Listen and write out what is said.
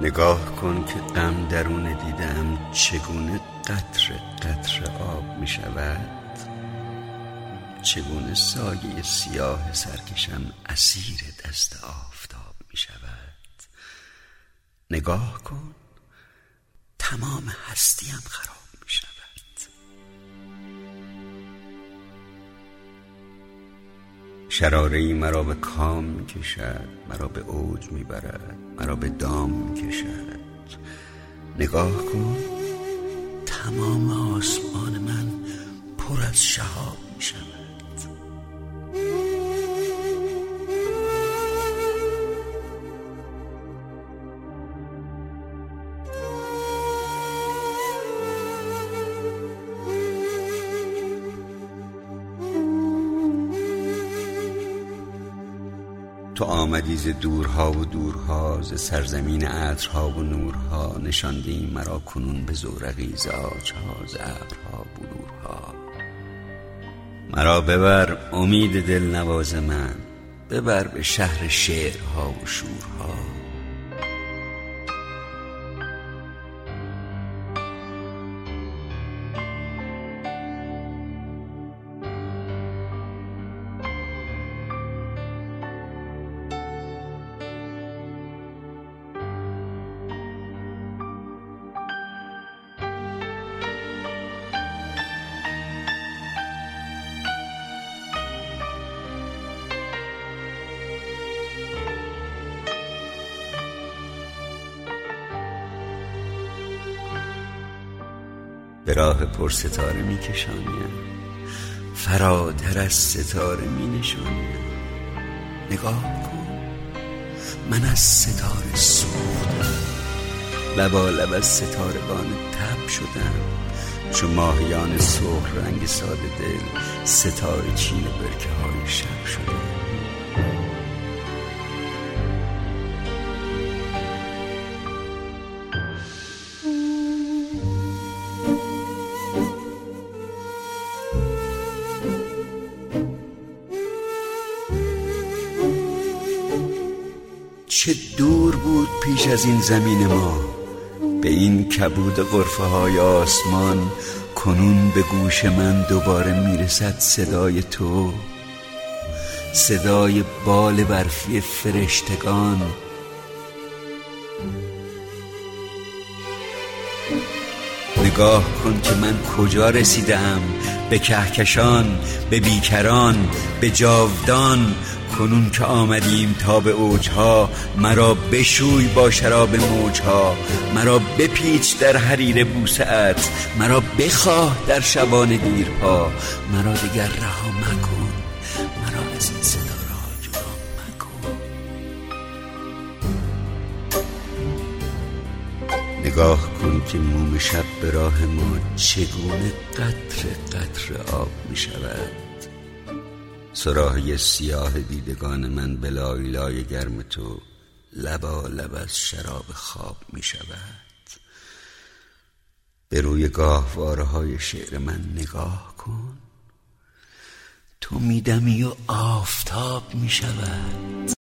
نگاه کن که غم درون دیدم چگونه قطر قطر آب می شود. چگونه سایه سیاه سرکشم اسیر دست آفتاب می شود. نگاه کن تمام هستیم خراب. شراره ای مرا به کام می کشد مرا به اوج می برد مرا به دام می کشد نگاه کن تمام آسمان من پر از شهاب می شود تو آمدی ز دورها و دورها ز سرزمین عطرها و نورها. نشاندی مرا کنون به زورقی ز عاجها ز ابرها بلورها. مرا ببر امید دلنواز من ببر به شهر شعرها و شورها. به راه پر ستاره می کشانیم فراتر از ستاره می نشانیم نگاه کن. من از ستاره سوختم لبا لب از ستارگان تب شدم. چو ماهیان سرخ رنگ ساده دل ستاره چین برکه های شب شدم چه دور بود پیش از این زمین ما. به این کبود غرفه های آسمان کنون به گوش من دوباره می‌رسد صدای تو. صدای بال برفی فرشتگان. نگاه کن که من کجا رسیدم به کهکشان به بیکران به جاودان. کنون که آمدیم تا به اوجها مرا بشوی با شراب موجها مرا بپیچ در حریر بوسعت مرا بخواه در شبان دیرها مرا دیگر رها مکن مرا از این مکن. نگاه کن که موم شب به راه ما چگونه قطر قطر آب می شود سراحی سیاه دیدگان من به لای گرم تو لبا لب از شراب خواب می شود. به روی گاهواره های شعر من نگاه کن. تو میدمی و آفتاب می شود.